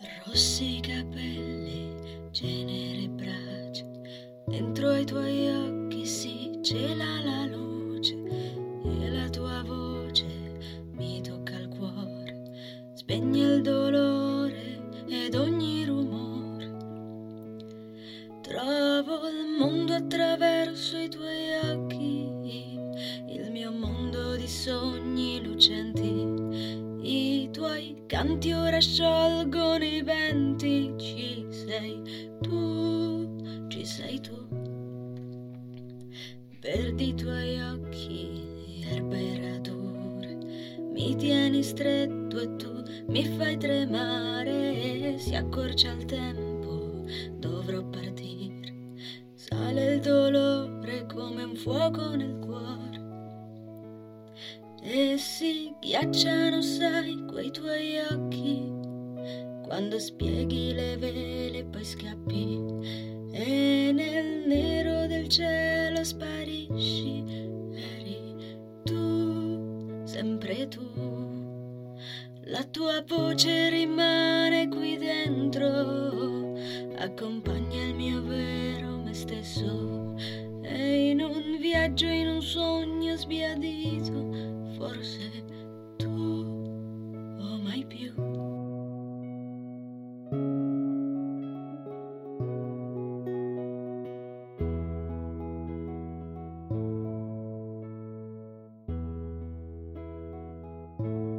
Rossi capelli, cenere braccia, dentro ai tuoi occhi si cela la luce e la tua voce mi tocca il cuore, spegne il dolore ed ogni rumore. Trovo il mondo attraverso i tuoi occhi, tuoi canti ora sciolgono i venti, ci sei tu, ci sei tu. Perdi i tuoi occhi, erba e radure, mi tieni stretto e tu mi fai tremare, si accorcia il tempo, dovrò partire, sale il dolore come un fuoco nel cuore e si ghiacciano, sai, quei tuoi occhi quando spieghi le vele poi scappi e nel nero del cielo sparisci. Eri tu, sempre tu. La tua voce rimane qui dentro, accompagna il mio vero me stesso. E in un viaggio, in un sogno sbiadito, forse tu mai più. thank